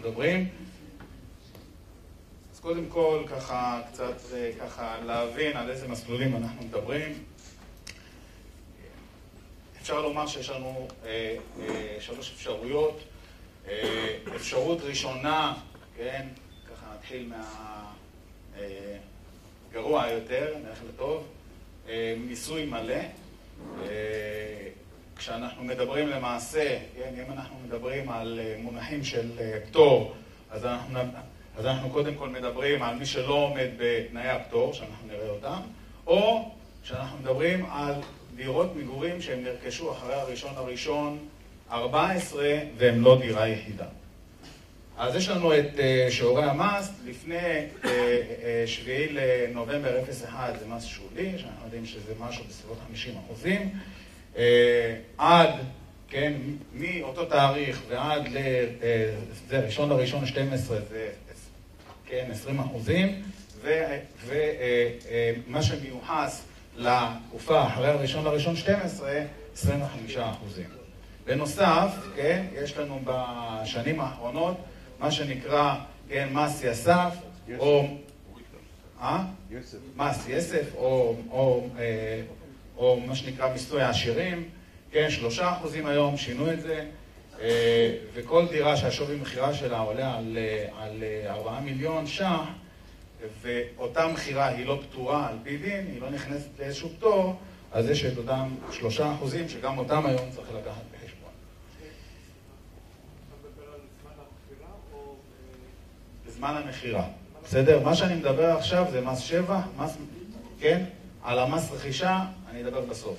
מדברים. אז קודם כל, ככה, קצת ככה להבין על איזה מסלולים אנחנו מדברים. אפשר לומר שיש לנו אה, אה, שלוש אפשרויות. אה, אפשרות ראשונה, כן, ככה נתחיל מהגרוע אה, יותר, נלך לטוב, אה, מיסוי מלא. אה, כשאנחנו מדברים למעשה, כן, אם אנחנו מדברים על אה, מונחים של אה, פטור, אז אנחנו, אז אנחנו קודם כל מדברים על מי שלא עומד בתנאי הפטור, שאנחנו נראה אותם, או שאנחנו מדברים על דירות מגורים שהם נרכשו אחרי הראשון הראשון 14 והם לא דירה יחידה. אז יש לנו את uh, שיעורי המס, לפני uh, uh, 7 לנובמבר 01 זה מס שולי, שאנחנו יודעים שזה משהו בסביבות 50 אחוזים, עד, כן, מאותו תאריך ועד ל... uh, זה ראשון לראשון 12 זה, כן, 20 אחוזים, ומה שמיוחס לתקופה אחרי הראשון לראשון 12, 25 אחוזים. בנוסף, כן, יש לנו בשנים האחרונות מה שנקרא, כן, מס יסף, או... אה? מס יסף, או, או, אה, מה שנקרא מיסוי העשירים, כן, שלושה אחוזים היום, שינו את זה, אה, וכל דירה שהשווי מכירה שלה עולה על, על ארבעה מיליון ש"ח, ואותה מכירה היא לא פטורה על פי דין, היא לא נכנסת לאיזשהו פטור, אז יש את אותם שלושה אחוזים שגם אותם היום צריך לקחת בחשבון. בזמן המכירה. בסדר? מה שאני מדבר עכשיו זה מס שבע, מס, כן? על המס רכישה אני אדבר בסוף.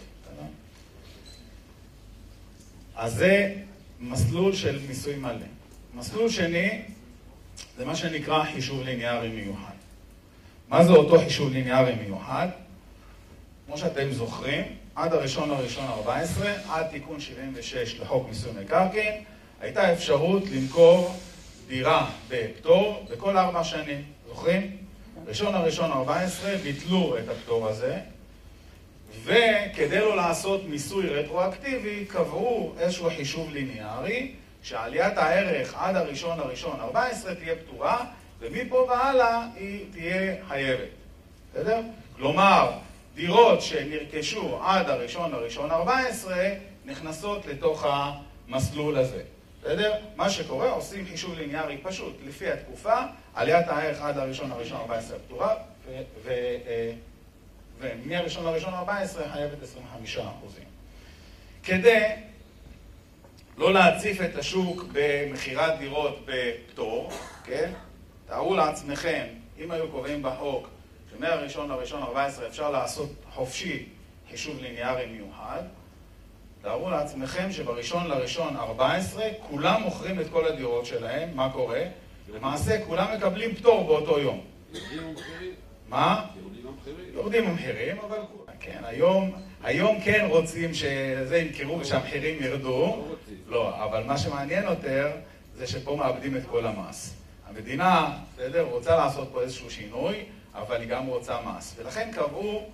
אז זה מסלול של מיסוי מלא. מסלול שני זה מה שנקרא חישוב ליניארי מיוחד. מה זה אותו חישוב ליניארי מיוחד? כמו שאתם זוכרים, עד הראשון לראשון 14, עד תיקון 76 לחוק מיסוי מקרקעין, הייתה אפשרות למכור דירה בפטור בכל ארבע שנים. זוכרים? ראשון לראשון 14 ביטלו את הפטור הזה, וכדי לא לעשות מיסוי רטרואקטיבי, קבעו איזשהו חישוב ליניארי, שעליית הערך עד הראשון לראשון 14 תהיה פטורה, ומפה והלאה היא תהיה חייבת. בסדר? כלומר, דירות שנרכשו עד הראשון לראשון 14 נכנסות לתוך המסלול הזה. בסדר? מה שקורה, עושים חישוב ליניארי פשוט, לפי התקופה, עליית הערך עד הראשון לראשון 14 פטורה, ומהראשון לראשון 14 חייבת 25 אחוזים. כדי לא להציף את השוק במכירת דירות בפטור, כן? תארו לעצמכם, אם היו קובעים בחוק שמהראשון לראשון 14 אפשר לעשות חופשי חישוב ליניארי מיוחד, תארו לעצמכם שבראשון לראשון 14 כולם מוכרים את כל הדירות שלהם, מה קורה? למעשה כולם מקבלים פטור באותו יום. מה? יורדים המחירים. יורדים המחירים, אבל כן, היום, היום כן רוצים שזה ימכרו ושהמחירים ירדו. לא, אבל מה שמעניין יותר זה שפה מאבדים את כל המס. המדינה, בסדר, רוצה לעשות פה איזשהו שינוי, אבל היא גם רוצה מס. ולכן קבעו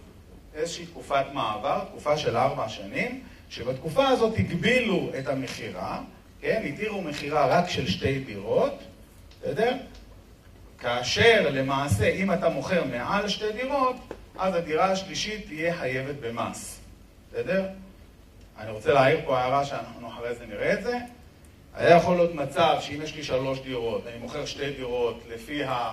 איזושהי תקופת מעבר, תקופה של ארבע שנים, שבתקופה הזאת הגבילו את המכירה, כן, התירו מכירה רק של שתי דירות, בסדר? כאשר למעשה, אם אתה מוכר מעל שתי דירות, אז הדירה השלישית תהיה חייבת במס. בסדר? אני רוצה להעיר פה הערה שאנחנו אחרי זה נראה את זה. היה יכול להיות מצב שאם יש לי שלוש דירות, אני מוכר שתי דירות לפי, ה,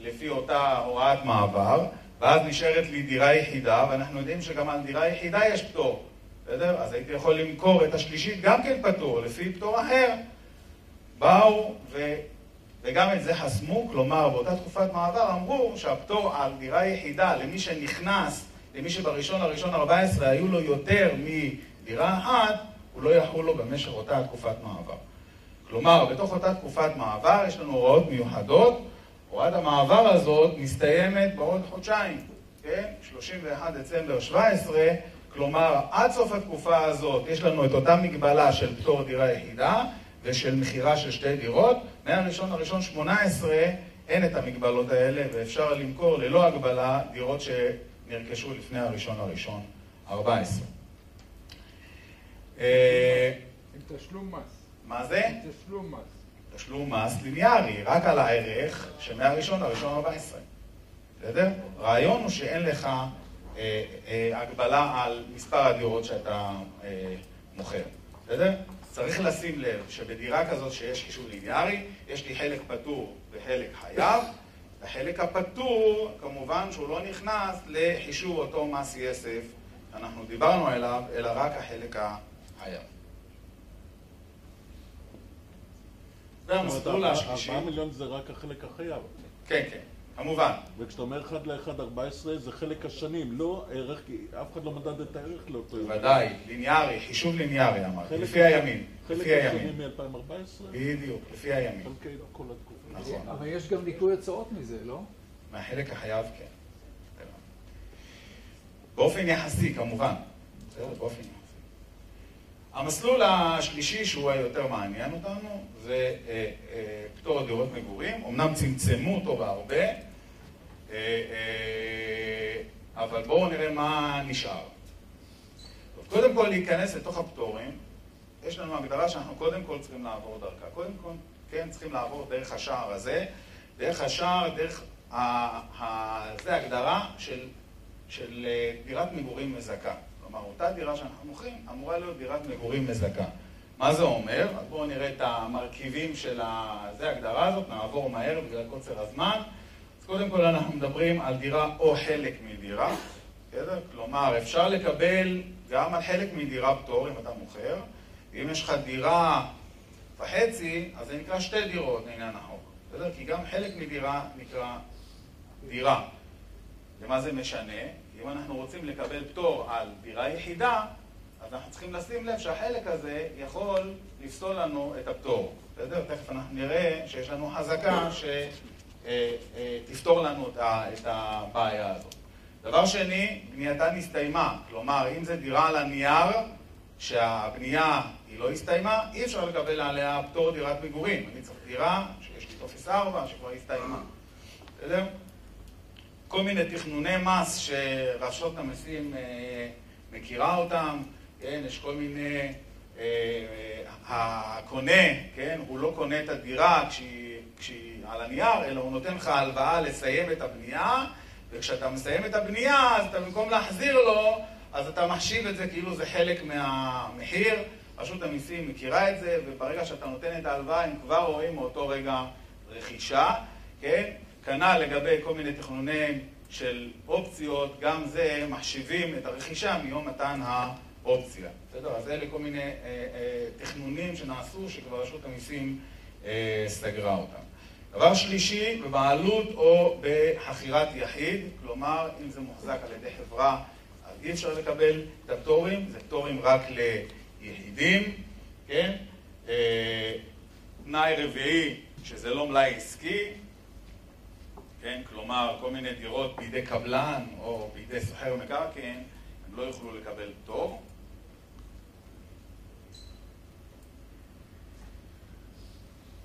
לפי אותה הוראת מעבר, ואז נשארת לי דירה יחידה, ואנחנו יודעים שגם על דירה יחידה יש פטור, בסדר? אז הייתי יכול למכור את השלישית גם כן פטור, לפי פטור אחר. באו ו... וגם את זה חסמו, כלומר באותה תקופת מעבר אמרו שהפטור על דירה יחידה למי שנכנס, למי שבראשון לראשון 14 היו לו יותר מדירה אחת, הוא לא יחול לו במשך אותה תקופת מעבר. כלומר, בתוך אותה תקופת מעבר יש לנו הוראות מיוחדות, הוראת המעבר הזאת מסתיימת בעוד חודשיים, כן? 31 דצמבר 17, כלומר, עד סוף התקופה הזאת יש לנו את אותה מגבלה של פטור דירה יחידה ושל מכירה של שתי דירות, מהראשון לראשון 18 אין את המגבלות האלה ואפשר למכור ללא הגבלה דירות שנרכשו לפני הראשון לראשון 14. עם תשלום מס. מה זה? תשלום מס. תשלום מס ליניארי, רק על הערך שמהראשון לראשון 14. בסדר? הרעיון הוא שאין לך אה, אה, הגבלה על מספר הדירות שאתה אה, מוכר. בסדר? צריך לשים לב שבדירה כזאת שיש חישוב ליניארי, יש לי חלק פטור וחלק חייב. החלק הפטור, כמובן שהוא לא נכנס לחישוב אותו מס יסף שאנחנו דיברנו עליו, אלא רק החלק החייב. זה המסלול השלישי. 4 מיליון זה רק החלק החייב. כן, כן, כמובן. וכשאתה אומר 1 ל-1, 14 זה חלק השנים, לא ערך, כי אף אחד לא מדד את הערך לאותו יום. ודאי, ליניארי, חישוב ליניארי אמרתי, לפי הימים. חלק השנים הימים. מ-2014? בדיוק, לפי הימים. חלקי כל התקופה. נכון. אבל יש גם ניכוי הוצאות מזה, לא? מהחלק החייב כן. באופן יחסי כמובן. בסדר, באופן יחסי. המסלול השלישי שהוא היותר מעניין אותנו זה אה, אה, פטור דירות מגורים. אמנם צמצמו אותו בהרבה, אבל בואו נראה מה נשאר. טוב, קודם כל להיכנס לתוך הפטורים, יש לנו הגדרה שאנחנו קודם כל צריכים לעבור דרכה. קודם כל, כן, צריכים לעבור דרך השער הזה. דרך השער, דרך ה... ה... זה הגדרה של, של אה, דירת מגורים מזכה. כלומר, אותה דירה שאנחנו מוכרים אמורה להיות דירת מגורים מזכה. מה זה אומר? אז בואו נראה את המרכיבים של ה... זה ההגדרה הזאת, נעבור מהר בגלל קוצר הזמן. קודם כל אנחנו מדברים על דירה או חלק מדירה, בסדר? כלומר, אפשר לקבל גם על חלק מדירה פטור אם אתה מוכר. אם יש לך דירה וחצי, אז זה נקרא שתי דירות לעניין החוק. בסדר? כי גם חלק מדירה נקרא דירה. ומה זה משנה? אם אנחנו רוצים לקבל פטור על דירה יחידה, אז אנחנו צריכים לשים לב שהחלק הזה יכול לפסול לנו את הפטור. בסדר? תכף אנחנו נראה שיש לנו חזקה שתפתור לנו את הבעיה הזאת. דבר שני, בנייתה נסתיימה. כלומר, אם זה דירה על הנייר, שהבנייה היא לא הסתיימה, אי אפשר לקבל עליה פטור דירת מגורים. אני צריך דירה שיש לי טופס 4 שכבר הסתיימה. בסדר? כל מיני תכנוני מס שרשות המסים אה, מכירה אותם, כן, יש כל מיני, אה, אה, הקונה, כן, הוא לא קונה את הדירה כשהיא על הנייר, אלא הוא נותן לך הלוואה לסיים את הבנייה, וכשאתה מסיים את הבנייה, אז אתה במקום להחזיר לו, אז אתה מחשיב את זה כאילו זה חלק מהמחיר. רשות המיסים מכירה את זה, וברגע שאתה נותן את ההלוואה, הם כבר רואים מאותו רגע רכישה, כן? כנ"ל לגבי כל מיני תכנונים של אופציות, גם זה מחשיבים את הרכישה מיום מתן האופציה. בסדר? אז אלה כל מיני אה, אה, תכנונים שנעשו שכבר רשות המיסים אה, סגרה אותם. דבר שלישי, בבעלות או בחכירת יחיד, כלומר, אם זה מוחזק על ידי חברה, אז אי אפשר לקבל את הפטורים, זה פטורים רק ליחידים, כן? אה, תנאי רביעי, שזה לא מלאי עסקי, כן? כלומר, כל מיני דירות בידי קבלן או בידי סוחר מקרקעין, הם לא יוכלו לקבל פטור.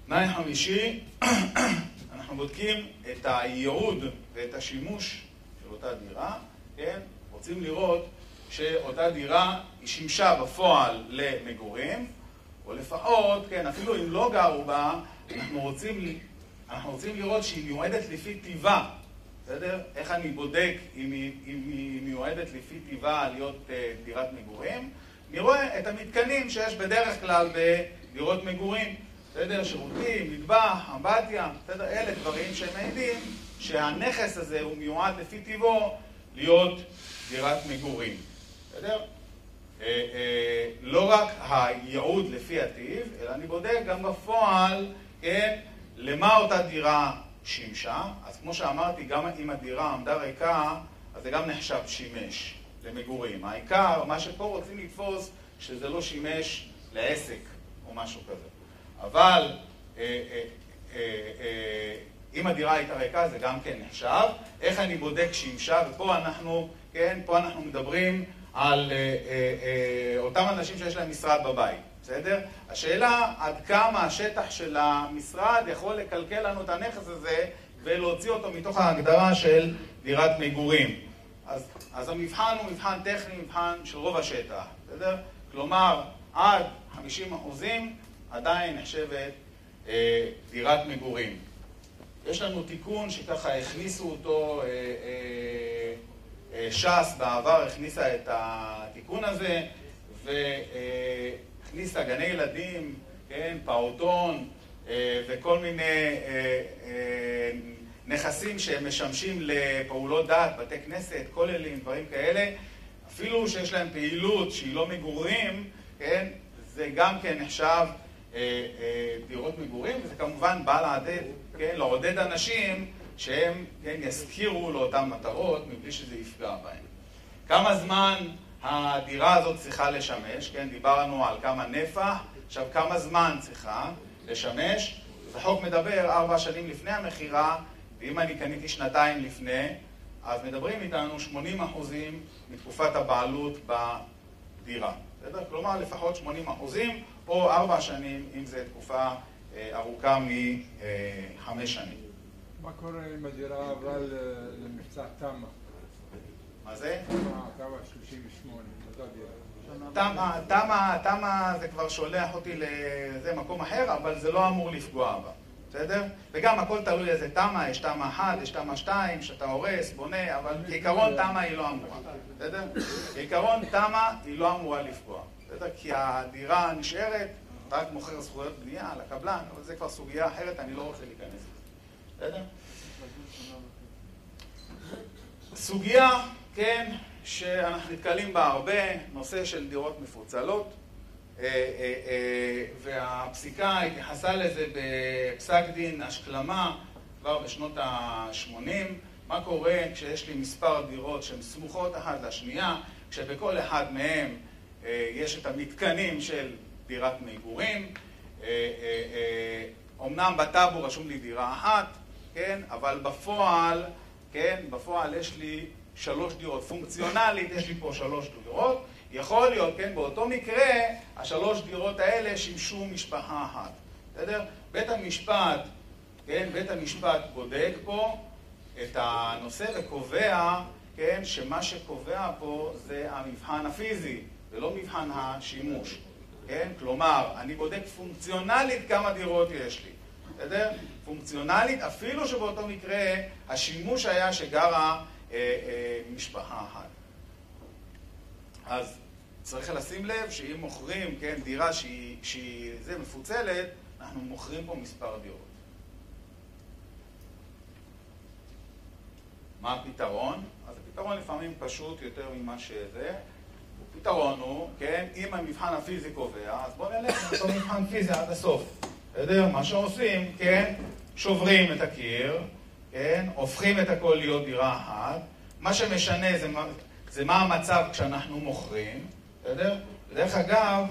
תנאי חמישי, אנחנו בודקים את הייעוד ואת השימוש של אותה דירה, כן? רוצים לראות שאותה דירה היא שימשה בפועל למגורים, או לפחות, כן, אפילו אם לא גרו בה, אנחנו רוצים אנחנו רוצים לראות שהיא מיועדת לפי טיבה, בסדר? איך אני בודק אם היא, אם היא מיועדת לפי טיבה להיות uh, דירת מגורים? אני רואה את המתקנים שיש בדרך כלל בדירות מגורים, בסדר? שירותים, מטבח, אמבטיה, בסדר? אלה דברים שמעידים שהנכס הזה הוא מיועד לפי טיבו להיות דירת מגורים, בסדר? Uh, uh, לא רק הייעוד לפי הטיב, אלא אני בודק גם בפועל, כן? למה אותה דירה שימשה? אז כמו שאמרתי, גם אם הדירה עמדה ריקה, אז זה גם נחשב שימש למגורים. העיקר, מה שפה רוצים לתפוס, שזה לא שימש לעסק או משהו כזה. אבל אה, אה, אה, אם הדירה הייתה ריקה, זה גם כן נחשב. איך אני בודק שימשה? ופה אנחנו, כן, פה אנחנו מדברים על אותם אנשים שיש להם משרד בבית. בסדר? השאלה עד כמה השטח של המשרד יכול לקלקל לנו את הנכס הזה ולהוציא אותו מתוך ההגדרה של דירת מגורים. אז, אז המבחן הוא מבחן טכני, מבחן של רוב השטח, בסדר? כלומר, עד 50 אחוזים עדיין נחשבת אה, דירת מגורים. יש לנו תיקון שככה הכניסו אותו, ש"ס בעבר הכניסה את התיקון הזה והכניסה גני ילדים, כן, פעוטון וכל מיני נכסים שהם משמשים לפעולות דת, בתי כנסת, כוללים, דברים כאלה, אפילו שיש להם פעילות שהיא לא מגורים, כן, זה גם כן נחשב אה, אה, דירות מגורים, וזה כמובן בא לעדד, כן, לעודד אנשים שהם, כן, יזכירו לאותן מטרות מבלי שזה יפגע בהם. כמה זמן הדירה הזאת צריכה לשמש, כן, דיברנו על כמה נפח, עכשיו כמה זמן צריכה לשמש, אז החוק מדבר ארבע שנים לפני המכירה, ואם אני קניתי שנתיים לפני, אז מדברים איתנו 80 אחוזים מתקופת הבעלות בדירה. בסדר? כלומר, לפחות 80 אחוזים, או ארבע שנים, אם זו תקופה אה, ארוכה מחמש שנים. מה קורה אם הדירה עברה למבצע תמ"א? מה זה? תמ"א 38, תמ"א זה כבר שולח אותי לאיזה מקום אחר, אבל זה לא אמור לפגוע בה. בסדר? וגם הכל תלוי איזה תמ"א, יש תמ"א 1, יש תמ"א 2, שאתה הורס, בונה, אבל כעיקרון תמ"א היא לא אמורה, בסדר? כעיקרון תמ"א היא לא אמורה לפגוע, בסדר? כי הדירה נשארת, אתה רק מוכר זכויות בנייה לקבלן, אבל זה כבר סוגיה אחרת, אני לא רוצה להיכנס בסדר? סוגיה, כן, שאנחנו נתקלים בה הרבה, נושא של דירות מפוצלות. אה, אה, אה, והפסיקה התייחסה לזה בפסק דין השכלמה כבר בשנות ה-80. מה קורה כשיש לי מספר דירות שהן סמוכות אחת לשנייה, כשבכל אחד מהן יש את המתקנים של דירת מגורים. אמנם בטאבו רשום לי דירה אחת, כן, אבל בפועל, כן, בפועל יש לי שלוש דירות. פונקציונלית יש לי פה שלוש דירות. יכול להיות, כן, באותו מקרה, השלוש דירות האלה שימשו משפחה אחת. בסדר? בית המשפט, כן, בית המשפט בודק פה את הנושא וקובע, כן, שמה שקובע פה זה המבחן הפיזי, ולא מבחן השימוש. כן? כלומר, אני בודק פונקציונלית כמה דירות יש לי. בסדר? פונקציונלית, אפילו שבאותו מקרה השימוש היה שגרה אה, אה, משפחה אחת. אז צריך לשים לב שאם מוכרים, כן, דירה שהיא, שהיא זה מפוצלת, אנחנו מוכרים פה מספר דירות. מה הפתרון? אז הפתרון לפעמים פשוט יותר ממה שזה. הפתרון הוא, כן, אם המבחן הפיזי קובע, אז בואו נלך לאותו מבחן פיזי עד הסוף. בסדר? מה שעושים, כן, שוברים את הקיר, כן, הופכים את הכל להיות דירה אחת. מה שמשנה זה, זה מה המצב כשאנחנו מוכרים. בסדר? ודרך אגב,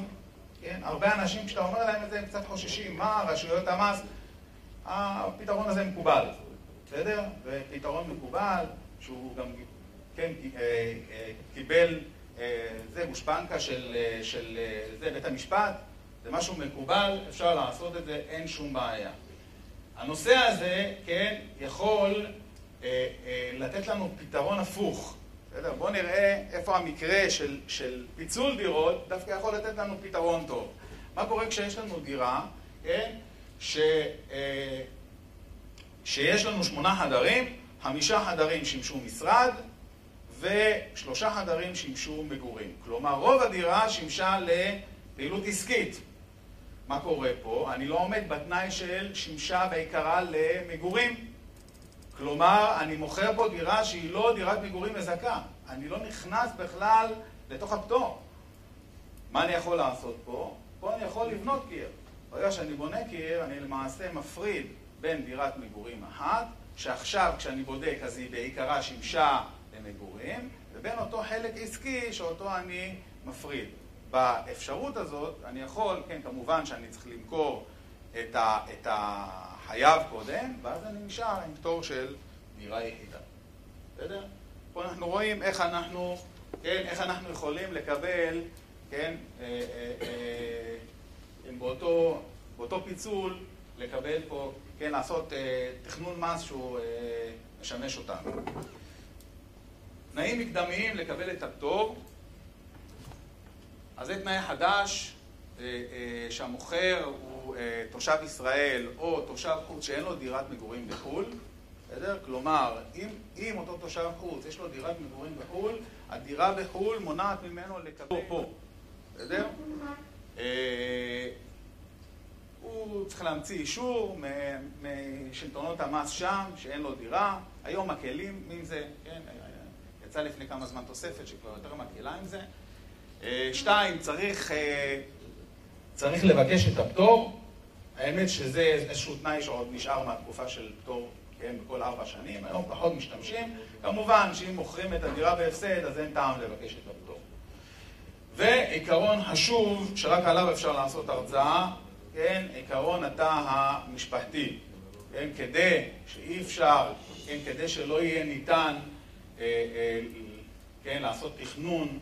כן, הרבה אנשים, כשאתה אומר להם את זה, הם קצת חוששים, מה רשויות המס, הפתרון הזה מקובל, בסדר? ופתרון מקובל, שהוא גם, כן, אה, אה, קיבל, אה, זה גושפנקה של, של זה, בית המשפט, זה משהו מקובל, אפשר לעשות את זה, אין שום בעיה. הנושא הזה, כן, יכול לתת לנו פתרון הפוך. בסדר? בואו נראה איפה המקרה של, של פיצול דירות דווקא יכול לתת לנו פתרון טוב. מה קורה כשיש לנו דירה, כן? ש, אה, שיש לנו שמונה חדרים, חמישה חדרים שימשו משרד ושלושה חדרים שימשו מגורים. כלומר, רוב הדירה שימשה לפעילות עסקית. מה קורה פה? אני לא עומד בתנאי של שימשה בעיקרה למגורים. כלומר, אני מוכר פה דירה שהיא לא דירת מגורים מזכה. אני לא נכנס בכלל לתוך הפטור. מה אני יכול לעשות פה? פה אני יכול לבנות קיר. ברגע שאני בונה קיר, אני למעשה מפריד בין דירת מגורים אחת, שעכשיו כשאני בודק אז היא בעיקרה שימשה למגורים, ובין אותו חלק עסקי שאותו אני מפריד. באפשרות הזאת אני יכול, כן, כמובן שאני צריך למכור את, ה, את החייב קודם, ואז אני נשאר עם פטור של דירה יחידה. בסדר? פה אנחנו רואים איך אנחנו, כן, איך אנחנו יכולים לקבל, כן, אה, אה, אה, באותו, באותו פיצול, לקבל פה, כן, לעשות אה, תכנון מס שהוא אה, משמש אותנו. תנאים מקדמיים לקבל את הפטור, אז זה תנאי חדש, שהמוכר הוא אה, תושב ישראל או תושב חוץ שאין לו דירת מגורים בחו"ל, בסדר? כלומר, אם, אם אותו תושב חוץ יש לו דירת מגורים בחו"ל, הדירה בחו"ל מונעת ממנו לקבל פה, בסדר? אה, הוא צריך להמציא אישור משלטונות המס שם, שאין לו דירה. היום מקלים עם זה, כן, יצא לפני כמה זמן תוספת שכבר יותר מקלה עם זה. אה, שתיים, צריך, אה, צריך לבקש את הפטור. האמת שזה איזשהו תנאי שעוד נשאר מהתקופה של פטור, כן, בכל ארבע שנים. היום פחות משתמשים. כמובן שאם מוכרים את הדירה בהפסד, אז אין טעם לבקש את הפטור. ועיקרון השוב, שרק עליו אפשר לעשות הרצאה, כן, עיקרון התא המשפחתי, כן, כדי שאי אפשר, כן, כדי שלא יהיה ניתן, אה, אה, כן, לעשות תכנון,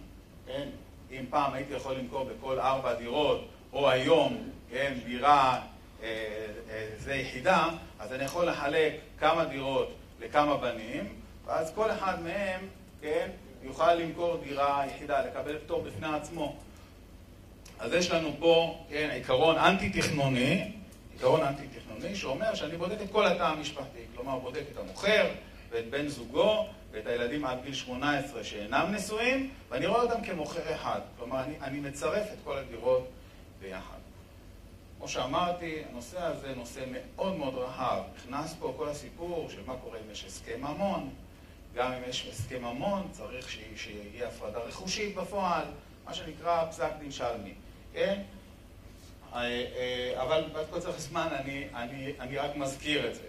כן, אם פעם הייתי יכול למכור בכל ארבע דירות, או היום, כן, דירה אה, אה, זה יחידה, אז אני יכול לחלק כמה דירות לכמה בנים, ואז כל אחד מהם, כן, יוכל למכור דירה יחידה, לקבל פטור בפני עצמו. אז יש לנו פה, כן, עיקרון אנטי-תכנוני, עיקרון אנטי-תכנוני שאומר שאני בודק את כל התא המשפחתי, כלומר בודק את המוכר ואת בן זוגו ואת הילדים עד גיל 18 שאינם נשואים, ואני רואה אותם כמוכר אחד, כלומר אני, אני מצרף את כל הדירות ביחד. כמו שאמרתי, הנושא הזה נושא מאוד מאוד רחב. נכנס פה כל הסיפור של מה קורה אם יש הסכם ממון, גם אם יש הסכם ממון, צריך שיהיה הפרדה רכושית בפועל, מה שנקרא פסק דין שלמי, כן? אה, אה, אבל בעד כל צריך זמן אני, אני, אני רק מזכיר את זה.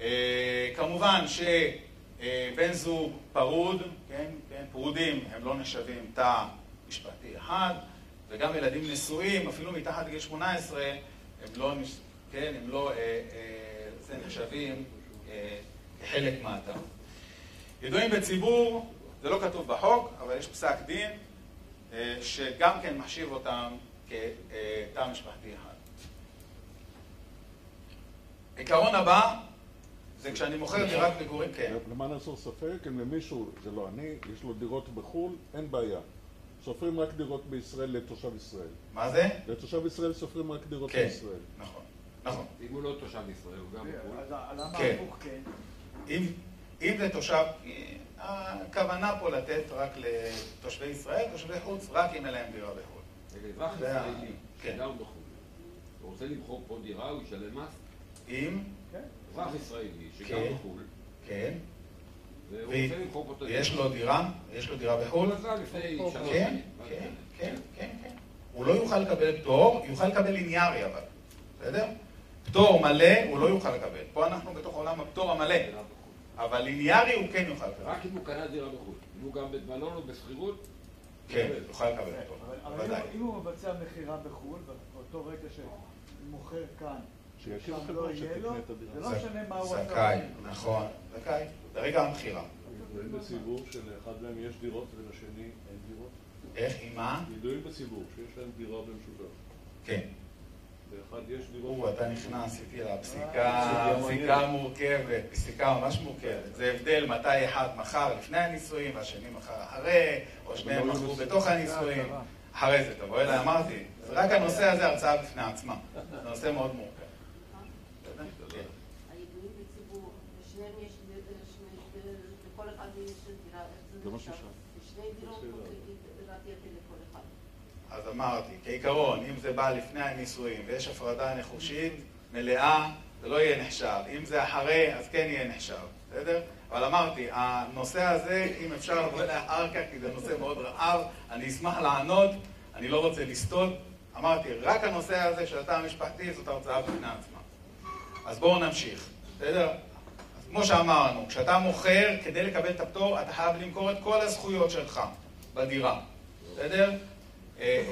אה, כמובן שבן זוג פרוד, כן, כן, פרודים הם לא נחשבים תא משפטי אחד, וגם ילדים נשואים, אפילו מתחת לגיל 18, הם לא, כן, הם לא, זה נחשבים כחלק מהתא. ידועים בציבור, זה לא כתוב בחוק, אבל יש פסק דין שגם כן מחשיב אותם כתא משפחתי אחד. עיקרון הבא זה כשאני מוכר דירת מגורים, כן. למען הסר ספק, אם למישהו, זה לא אני, יש לו דירות בחו"ל, אין בעיה. סופרים רק דירות בישראל לתושב ישראל. מה זה? לתושב ישראל סופרים רק דירות כן, בישראל. נכון, נכון. אם הוא לא תושב ישראל, הוא גם בחו"ל. אז למה כן. הפוך כן? אם, אם זה תושב, הכוונה פה לתת רק לתושבי ישראל, תושבי חוץ, רק אם אין להם דירה בחו"ל. רגע, אזרח ישראלי כן. שגר בחו"ל, הוא רוצה למכור פה דירה, הוא ישלם מס? אם, אזרח ישראלי שגר כן. בחו"ל, כן, והוא ו- רוצה למכור פה את הדירה. יש לו דירה, יש לו דירה בחו"ל, כן. כן, כן, כן, כן. הוא לא יוכל לקבל פטור, יוכל לקבל ליניארי אבל, בסדר? פטור מלא הוא לא יוכל לקבל. פה אנחנו בתוך עולם הפטור המלא, דירה בחו"ל. אבל ליניארי הוא כן יוכל לקבל. רק אם הוא קנה דירה בחו"ל. אם הוא גם בית מלון או בשכירות, כן, יוכל לקבל פטור, אבל. אם- הוא מבצע מכירה בחו"ל, באותו רגע שהוא מוכר כאן, שיקים שם חברה לא יהיה לו, שתקנה את הדירה. זה לא משנה מה הוא עשה. זכאי, נכון, זכאי, ברגע המכירה. ידועים בציבור שלאחד מהם יש דירות ולשני אין דירות. איך, עם מה? ידועים בציבור שיש להם דירה במשותף. כן. לאחד יש דירות... או, אתה נכנס איתי לפסיקה, פסיקה מורכבת, פסיקה ממש מורכבת. זה הבדל מתי אחד מכר לפני הנישואים והשני מכר אחרי, או שניהם מכרו בתוך הנישואים. אחרי זה תבוא אליי, אמרתי, רק הנושא הזה הרצאה בפני עצמה. זה נושא מאוד מורכב. אז אמרתי, כעיקרון, אם זה בא לפני הנישואים ויש הפרדה נחושית מלאה, זה לא יהיה נחשב. אם זה אחרי, אז כן יהיה נחשב, בסדר? אבל אמרתי, הנושא הזה, אם אפשר לבוא אליי אחר כך, כי זה נושא מאוד רחב, אני אשמח לענות, אני לא רוצה לסטות. אמרתי, רק הנושא הזה של התא המשפחתי זאת הרצאה בפני עצמה. אז בואו נמשיך, בסדר? אז כמו שאמרנו, כשאתה מוכר, כדי לקבל את הפטור, אתה חייב למכור את כל הזכויות שלך בדירה, בסדר? אה,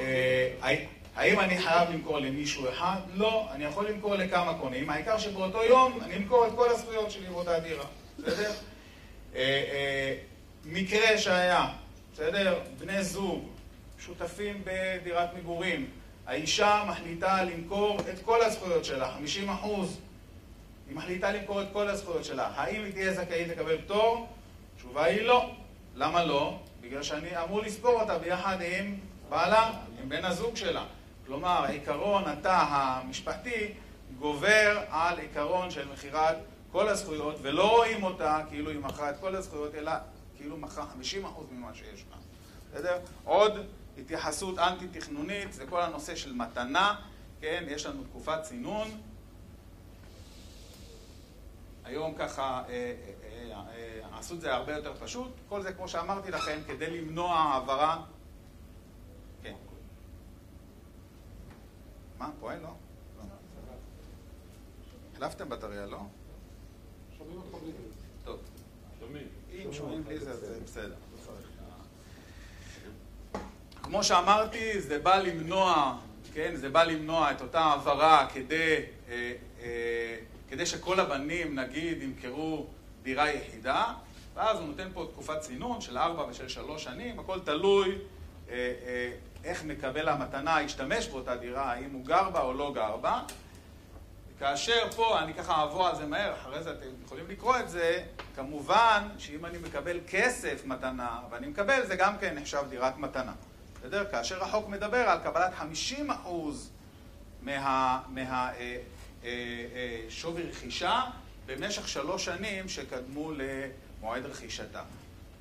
אה, האם אני חייב למכור למישהו אחד? לא, אני יכול למכור לכמה קונים, העיקר שבאותו יום אני אמכור את כל הזכויות שלי באותה דירה, בסדר? אה, מקרה שהיה, בסדר? בני זוג שותפים בדירת מגורים, האישה מחליטה למכור את כל הזכויות שלה, 50 אחוז, היא מחליטה למכור את כל הזכויות שלה. האם היא תהיה זכאית לקבל פטור? התשובה היא לא. למה לא? בגלל שאני אמור לספור אותה ביחד עם בעלה, עם בן הזוג שלה. כלומר, עיקרון התא המשפטי גובר על עיקרון של מכירת כל הזכויות, ולא רואים אותה כאילו היא מכרה את כל הזכויות, אלא כאילו מכרה 50% ממה שיש לה. בסדר? עוד התייחסות אנטי-תכנונית, זה כל הנושא של מתנה, כן? יש לנו תקופת צינון. היום ככה אה, אה, אה, אה, עשו את זה הרבה יותר פשוט. כל זה, כמו שאמרתי לכם, כדי למנוע העברה... כן. מה, פועל? לא? לא. החלפתם בטריה, לא? שומעים אותך בלי זה. טוב. שומעים. אם שומעים בלי זה, זה בסדר. כמו שאמרתי, זה בא למנוע, כן, זה בא למנוע את אותה העברה כדי, אה, אה, כדי שכל הבנים, נגיד, ימכרו דירה יחידה, ואז הוא נותן פה תקופת צינון של ארבע ושל שלוש שנים, הכל תלוי אה, אה, איך מקבל המתנה ישתמש באותה דירה, האם הוא גר בה או לא גר בה. כאשר פה, אני ככה אעבור על זה מהר, אחרי זה אתם יכולים לקרוא את זה, כמובן שאם אני מקבל כסף מתנה, ואני מקבל, זה גם כן נחשב דירת מתנה. בסדר? כאשר החוק מדבר על קבלת 50 אחוז מה, מה, אה, שווי רכישה במשך שלוש שנים שקדמו למועד רכישתה.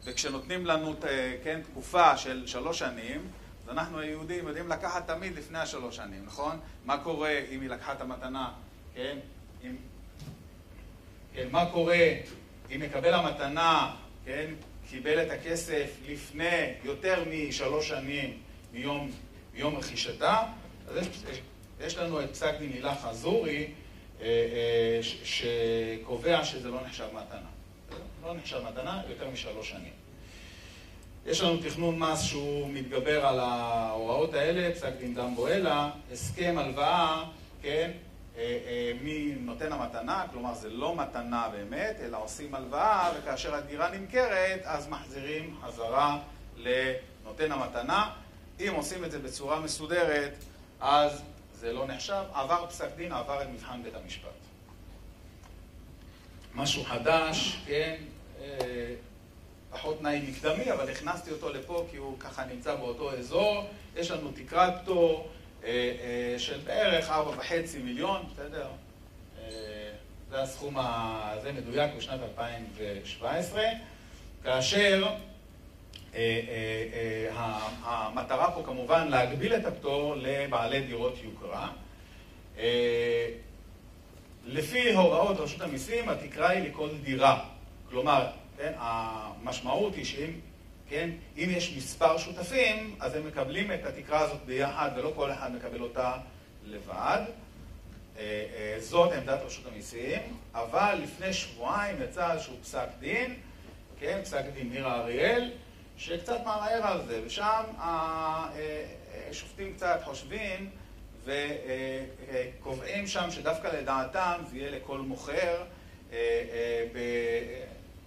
וכשנותנים לנו, אה, כן, תקופה של שלוש שנים, אז אנחנו היהודים יודעים לקחת תמיד לפני השלוש שנים, נכון? מה קורה אם היא לקחה את המתנה, כן? אם... כן, מה קורה אם מקבל המתנה, כן? קיבל את הכסף לפני יותר משלוש שנים מיום, מיום רכישתה, אז יש, יש, לנו את פסק דין הילך אזורי אה, אה, שקובע שזה לא נחשב מתנה. לא נחשב מתנה יותר משלוש שנים. יש לנו תכנון מס שהוא מתגבר על ההוראות האלה, פסק דין דמבואלה, הסכם הלוואה, כן, אה, מנותן המתנה, כלומר זה לא מתנה באמת, אלא עושים הלוואה, וכאשר הדירה נמכרת, אז מחזירים חזרה לנותן המתנה. אם עושים את זה בצורה מסודרת, אז זה לא נחשב. עבר פסק דין, עבר את מבחן בית המשפט. משהו חדש, כן, אה, פחות תנאי מקדמי, אבל הכנסתי אותו לפה כי הוא ככה נמצא באותו אזור. יש לנו תקרת פטור אה, אה, של בערך 4.5 מיליון, בסדר? זה הסכום הזה מדויק בשנת 2017, כאשר המטרה פה כמובן להגביל את הפטור לבעלי דירות יוקרה. אה, לפי הוראות רשות המיסים, התקרה היא לכל דירה. כלומר, כן, המשמעות היא שאם כן, אם יש מספר שותפים, אז הם מקבלים את התקרה הזאת ביחד, ולא כל אחד מקבל אותה לבד. אה, אה, זאת עמדת רשות המיסים, אבל לפני שבועיים יצא איזשהו פסק דין, כן, פסק דין מירה אריאל, שקצת מערער על זה, ושם השופטים קצת חושבים וקובעים שם שדווקא לדעתם זה יהיה לכל מוכר, אה, אה,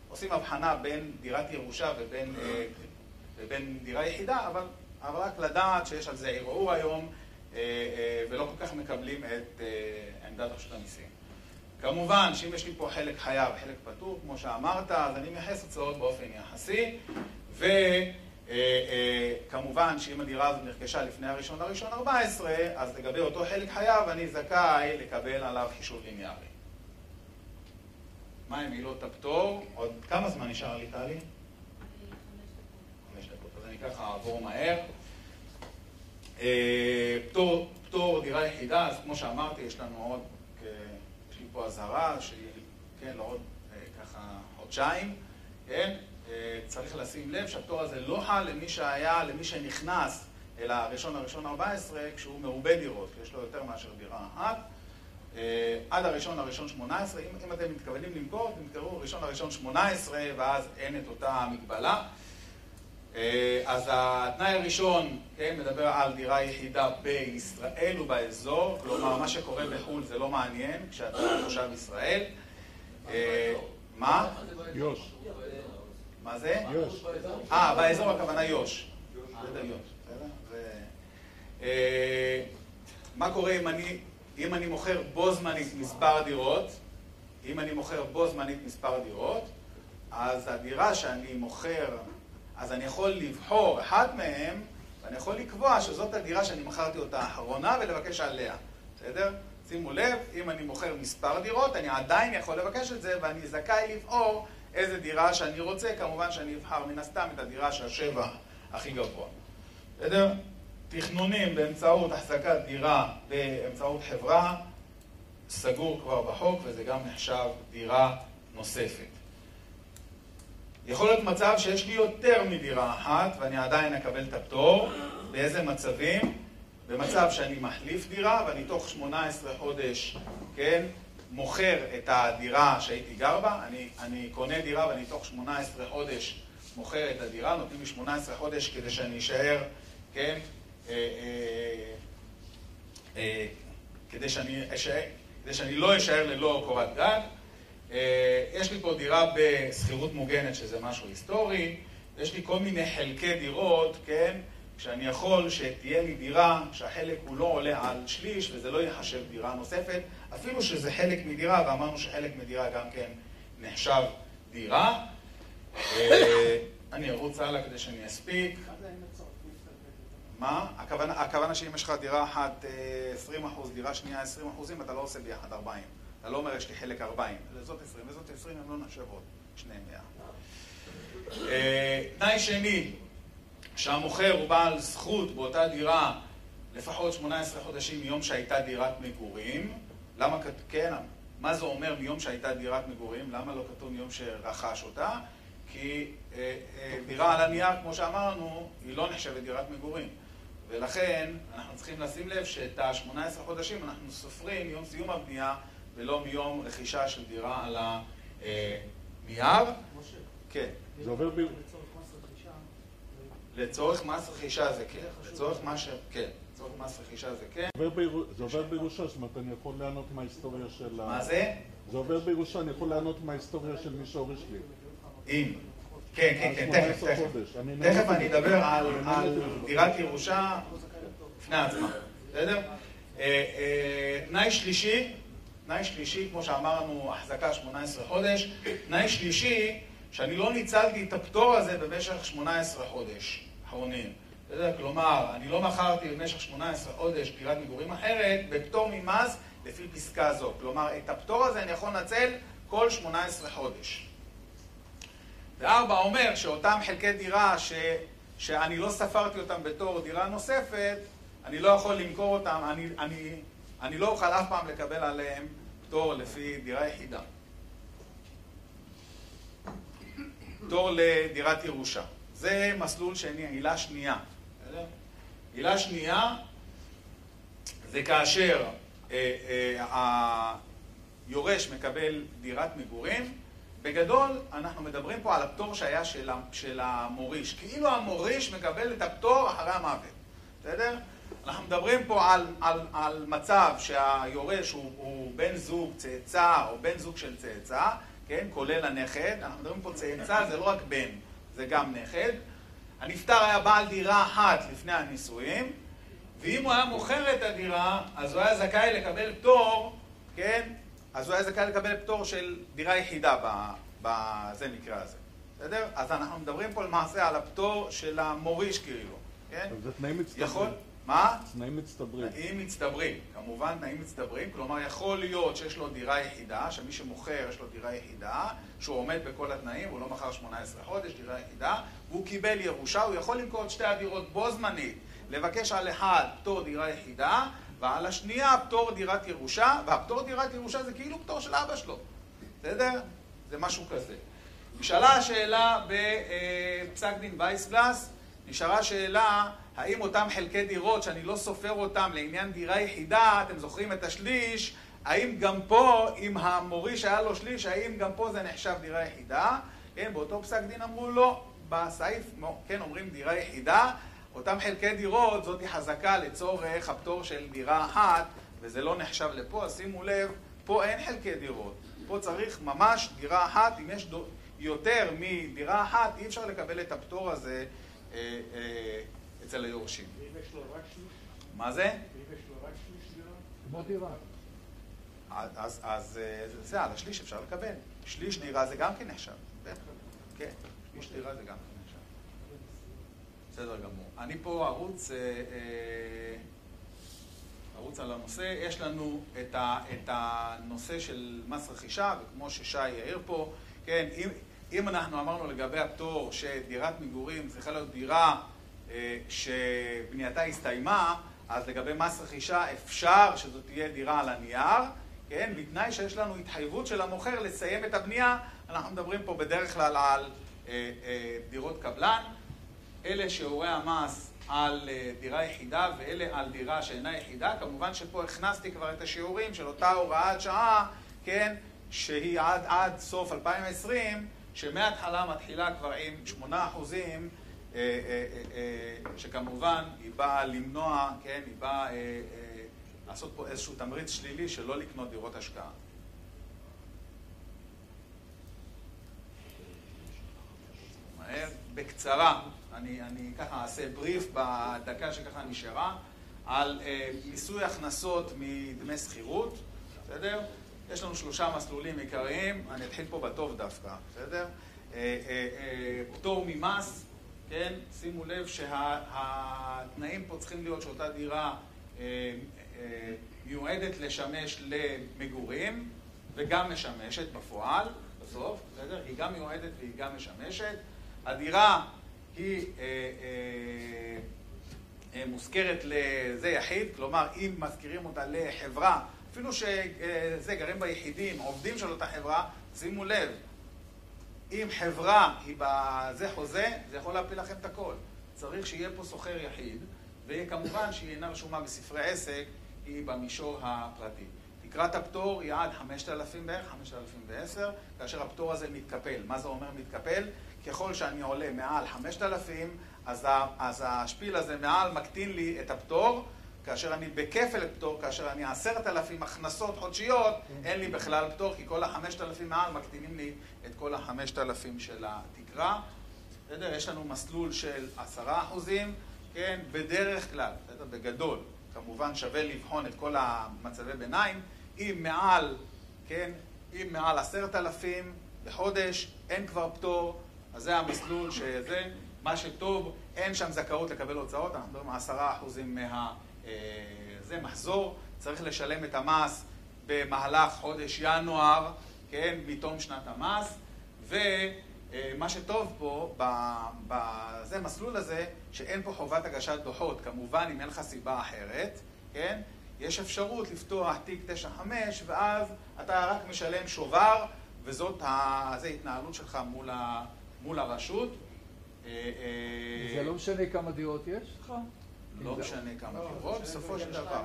עושים הבחנה בין דירת ירושה ובין, אה, ובין דירה יחידה, אבל, רק לדעת שיש על זה ערעור היום, אה, אה, ולא כל כך מקבלים את אה, עמדת רשות המיסים. כמובן שאם יש לי פה חלק חייב וחלק פטור, כמו שאמרת, אז אני מייחס הוצאות באופן יחסי, וכמובן שאם הדירה הזאת נרכשה לפני הראשון לראשון 14, אז לגבי אותו חלק חייב אני זכאי לקבל עליו חישוב ליניארי. מהם עילות הפטור? עוד כמה זמן נשאר לי, טלי? חמש דקות. אז אני ככה אעבור מהר. אה, פטור, פטור דירה יחידה, אז כמו שאמרתי, יש לנו עוד, יש לי פה אזהרה, שהיא, כן, לעוד אה, ככה חודשיים, כן? צריך לשים לב שהפטור הזה לא חל למי שהיה, למי שנכנס אל הראשון הראשון 14, כשהוא מרובה דירות, כי יש לו יותר מאשר דירה אחת. אה, עד הראשון לראשון 18, אם, אם אתם מתכוונים למכור, תמכרו ראשון לראשון 18, ואז אין את אותה מגבלה. אה, אז התנאי הראשון, כן, מדבר על דירה יחידה בישראל ובאזור, כלומר, מה שקורה בחו"ל זה לא מעניין, כשאתה תושב ישראל. אה, מה? יוש. מה זה? יוש. אה, באזור הכוונה יו"ש. בסדר, יו"ש, בסדר? ו- אה, מה קורה אם אני מוכר בו זמנית מספר דירות, אם אני מוכר בו זמנית מספר דירות, אז הדירה שאני מוכר, אז אני יכול לבחור אחת מהן, ואני יכול לקבוע שזאת הדירה שאני מכרתי אותה האחרונה ולבקש עליה, בסדר? שימו לב, אם אני מוכר מספר דירות, אני עדיין יכול לבקש את זה ואני זכאי לבחור איזה דירה שאני רוצה, כמובן שאני אבחר מן הסתם את הדירה שהשבע הכי גבוה. בסדר? תכנונים באמצעות החזקת דירה באמצעות חברה, סגור כבר בחוק וזה גם נחשב דירה נוספת. יכול להיות מצב שיש לי יותר מדירה אחת ואני עדיין אקבל את הפטור. באיזה מצבים? במצב שאני מחליף דירה ואני תוך 18 חודש, כן, מוכר את הדירה שהייתי גר בה, אני, אני קונה דירה ואני תוך 18 חודש מוכר את הדירה, נותנים לי 18 חודש כדי שאני אשאר, כן, אה, אה, אה, כדי שאני, אשאר, כדי שאני לא אשאר ללא קורת גג. יש לי פה דירה בשכירות מוגנת שזה משהו היסטורי, יש לי כל מיני חלקי דירות, כן, כשאני יכול שתהיה לי דירה שהחלק הוא לא עולה על שליש וזה לא ייחשב דירה נוספת, אפילו שזה חלק מדירה, ואמרנו שחלק מדירה גם כן נחשב דירה. אה, אני ארוץ הלאה כדי שאני אספיק. מה? הכוונה, הכוונה שאם יש לך דירה אחת 20 אחוז, דירה שנייה 20 אחוזים, אתה לא עושה ביחד 40. אתה לא אומר יש לי חלק 40, זאת 20 וזאת 20, הן לא נחשבות, שניהם ביחד. אה, תנאי שני, שהמוכר הוא בעל זכות באותה דירה לפחות 18 חודשים מיום שהייתה דירת מגורים. למה, כן, מה זה אומר מיום שהייתה דירת מגורים? למה לא כתוב מיום שרכש אותה? כי אה, אה, דירה על הנייר, כמו שאמרנו, היא לא נחשבת דירת מגורים. ולכן אנחנו צריכים לשים לב שאת ה-18 חודשים אנחנו סופרים מיום סיום הבנייה ולא מיום רכישה של דירה על הנייר. משה. כן. זה עובר ב... לצורך מס רכישה זה כן. לצורך מס רכישה זה כן. לצורך מס רכישה זה כן. עובר ביר- זה עובר בירושה, זאת אומרת, אני יכול לענות מההיסטוריה של ה... מה זה? זה עובר בירושה, אני יכול לענות מההיסטוריה של מי שהוריש לי. אם. כן, כן, כן, תכף, 18 תכף. תכף אני. אדבר על. דירת ירושה בפני עצמה, בסדר? אה, אה, תנאי שלישי, תנאי שלישי, כמו שאמרנו, החזקה 18 חודש. תנאי שלישי, שאני לא ניצלתי את הפטור הזה במשך 18 חודש אחרונים. בסדר? כלומר, אני לא מכרתי במשך 18 חודש דירת מגורים אחרת בפטור ממס לפי פסקה זו. כלומר, את הפטור הזה אני יכול לנצל כל 18 חודש. וארבע אומר שאותם חלקי דירה ש, שאני לא ספרתי אותם בתור דירה נוספת, אני לא יכול למכור אותם, אני, אני, אני לא אוכל אף פעם לקבל עליהם פטור לפי דירה יחידה. פטור לדירת ירושה. זה מסלול שני, עילה שנייה. עילה שנייה זה כאשר אה, אה, היורש מקבל דירת מגורים, בגדול, אנחנו מדברים פה על הפטור שהיה של, של המוריש. כאילו המוריש מקבל את הפטור אחרי המוות, בסדר? אנחנו מדברים פה על, על, על מצב שהיורש הוא, הוא בן זוג צאצא או בן זוג של צאצא, כן? כולל הנכד. אנחנו מדברים פה צאצא, זה לא רק בן, זה גם נכד. הנפטר היה בעל דירה אחת לפני הנישואים, ואם הוא היה מוכר את הדירה, אז הוא היה זכאי לקבל פטור, כן? אז הוא היה זכאי לקבל פטור של דירה יחידה בזה מקרה הזה. בסדר? אז אנחנו מדברים פה למעשה על הפטור של המוריש כאילו, כן? זה תנאים מצטברים. יכול... מה? תנאים מצטברים. תנאים מצטברים, כמובן תנאים מצטברים, כלומר יכול להיות שיש לו דירה יחידה, שמי שמוכר יש לו דירה יחידה, שהוא עומד בכל התנאים, הוא לא מכר 18 חודש, דירה יחידה, והוא קיבל ירושה, הוא יכול למכור את שתי הדירות בו זמנית, לבקש על אחד פטור דירה יחידה, ועל השנייה פטור דירת ירושה, והפטור דירת ירושה זה כאילו פטור של אבא שלו, בסדר? זה משהו כזה. נשאלה השאלה בפסק דין וייסגלס, נשארה שאלה האם אותם חלקי דירות שאני לא סופר אותם לעניין דירה יחידה, אתם זוכרים את השליש, האם גם פה, אם המוריש היה לו שליש, האם גם פה זה נחשב דירה יחידה? כן, באותו פסק דין אמרו לא, בסעיף, כן, אומרים דירה יחידה, אותם חלקי דירות, זאת חזקה לצורך הפטור של דירה אחת, וזה לא נחשב לפה, אז שימו לב, פה אין חלקי דירות, פה צריך ממש דירה אחת, אם יש דו, יותר מדירה אחת, אי אפשר לקבל את הפטור הזה אה, אה, אצל היורשים. מה זה? דירה. אז, אז, אז אה, זה על השליש אפשר לקבל. שליש דירה זה גם כן נחשב. כן, שליש דירה זה גם כן נחשב. בסדר גמור. אני פה ערוץ, אה, אה, ערוץ על הנושא. יש לנו את, ה, את הנושא של מס רכישה, וכמו ששי העיר פה, כן, אם, אם אנחנו אמרנו לגבי הפטור שדירת מגורים צריכה להיות דירה שבנייתה הסתיימה, אז לגבי מס רכישה אפשר שזאת תהיה דירה על הנייר, כן, בתנאי שיש לנו התחייבות של המוכר לסיים את הבנייה, אנחנו מדברים פה בדרך כלל על אה, אה, דירות קבלן. אלה שיעורי המס על אה, דירה יחידה ואלה על דירה שאינה יחידה. כמובן שפה הכנסתי כבר את השיעורים של אותה הוראת שעה, כן, שהיא עד, עד סוף 2020, שמההתחלה מתחילה כבר עם 8 אחוזים, אה, אה, שכמובן היא באה למנוע, כן, היא באה לעשות פה איזשהו תמריץ שלילי שלא לקנות דירות השקעה. מהר, בקצרה, אני, אני ככה אעשה בריף בדקה שככה נשארה, על אה, מיסוי הכנסות מדמי שכירות, בסדר? יש לנו שלושה מסלולים עיקריים, אני אתחיל פה בטוב דווקא, בסדר? אה, אה, אה, פטור ממס, כן? שימו לב שהתנאים פה צריכים להיות שאותה דירה אה, אה, מיועדת לשמש למגורים וגם משמשת בפועל, בסוף, בסדר? היא גם מיועדת והיא גם משמשת. הדירה היא אה, אה, אה, מוזכרת לזה יחיד, כלומר אם מזכירים אותה לחברה, אפילו שזה גרים ביחידים, עובדים של אותה חברה, שימו לב, אם חברה היא בזה חוזה, זה יכול להפיל לכם את הכל. צריך שיהיה פה סוחר יחיד, וכמובן שהיא אינה רשומה בספרי עסק, היא במישור הפרטי. תקרת הפטור היא עד 5,000 בערך, 5,010, כאשר הפטור הזה מתקפל. מה זה אומר מתקפל? ככל שאני עולה מעל 5,000, אז, השפיל הזה מעל מקטין לי את הפטור, כאשר אני בכפל פטור, כאשר אני 10,000 הכנסות חודשיות, אין לי בכלל פטור, כי כל ה-5,000 מעל מקטינים לי את כל ה-5,000 של התקרה. בסדר? יש לנו מסלול של 10 אחוזים, כן? בדרך כלל, בסדר? בגדול. כמובן שווה לבחון את כל המצבי ביניים. אם מעל, כן? אם מעל 10,000 בחודש, אין כבר פטור, אז זה המסלול שזה, מה שטוב, אין שם זכאות לקבל הוצאות, אנחנו מדברים על עשרה אחוזים מה... אה, זה מחזור, צריך לשלם את המס במהלך חודש ינואר, כן, מתום שנת המס, ומה שטוב פה, בזה מסלול הזה, שאין פה חובת הגשת דוחות, כמובן אם אין לך סיבה אחרת, כן, יש אפשרות לפתוח תיק 95 ואז אתה רק משלם שובר וזאת ההתנהלות שלך מול ה... מול הרשות. אה, אה, זה לא משנה כמה דירות יש לך? לא משנה כמה לא, דירות, בסופו של דבר.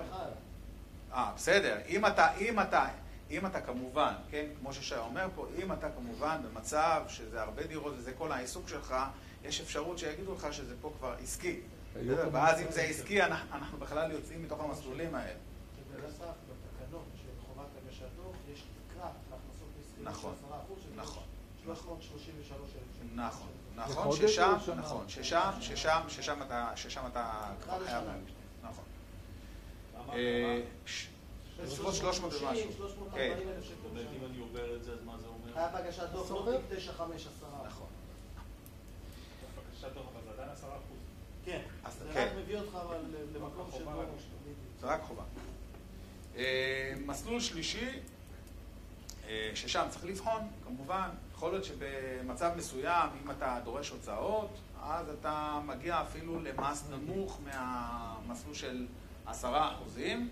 אה, בסדר. אם אתה, אם אתה, אם אתה כמובן, כן, כמו ששי אומר פה, אם אתה כמובן במצב שזה הרבה דירות וזה כל העיסוק שלך, יש אפשרות שיגידו לך שזה פה כבר עסקי. ואז אם זה עסקי, אנחנו בכלל יוצאים מתוך המסלולים האלה. בנוסף, בתקנות של חובת הגשת דוח, יש תקרה להכנסות עסקיות נכון, נכון. 333 אלף. נכון, נכון, ששם, נכון, ששם, ששם, ששם אתה, ששם אתה כבר חייב להגיש, נכון. בסביבות 300 ומשהו. כן. אם אני עובר את זה, אז מה זה אומר? חייב הגשת דוח, לא תיק 9, 5, 10. נכון. בקשת דוח, אבל זה עדיין 10 אחוז. כן, זה רק מביא אותך למקום שבו... זה רק חובה. מסלול שלישי, ששם צריך לבחון, כמובן, יכול להיות שבמצב מסוים, אם אתה דורש הוצאות, אז אתה מגיע אפילו למס נמוך מהמסלול של עשרה אחוזים,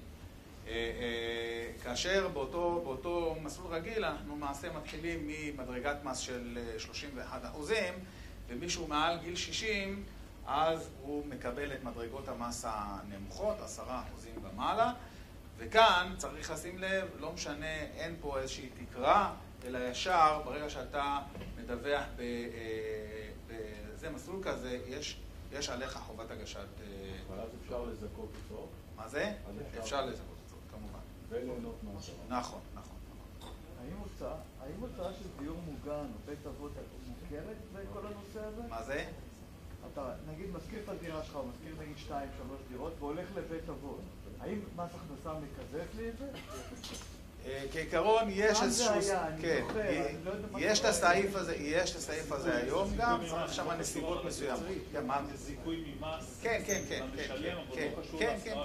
אה, אה, כאשר באותו, באותו מסלול רגיל אנחנו למעשה מתחילים ממדרגת מס של 31 אחוזים, ומישהו מעל גיל 60, אז הוא מקבל את מדרגות המס הנמוכות, עשרה אחוזים ומעלה. וכאן צריך לשים לב, לא משנה, אין פה איזושהי תקרה, אלא ישר, ברגע שאתה מדווח בזה אה, מסלול כזה, יש, יש עליך חובת הגשת... אה, אבל אז אפשר לזכות הוצאות. מה זה? אפשר לזכות הוצאות, כמובן. וליהנות מהשרה. נכון, נכון. נכון. האם הוצאה של דיור מוגן או בית אבות מוכרת בכל הנושא הזה? מה זה? אתה נגיד מזכיר את הדירה שלך, או מזכיר נגיד שתיים, שלוש דירות, והולך לבית אבות. האם מס הכנסה מקזז לי את זה? אה, כעיקרון יש איזשהו... כן, יש את הסעיף הזה, יש את הסעיף הזה היום גם, צריך שם נסיבות מסוימות. זה זיכוי ממס. כן, כן, כן, כן, כן, לא כן,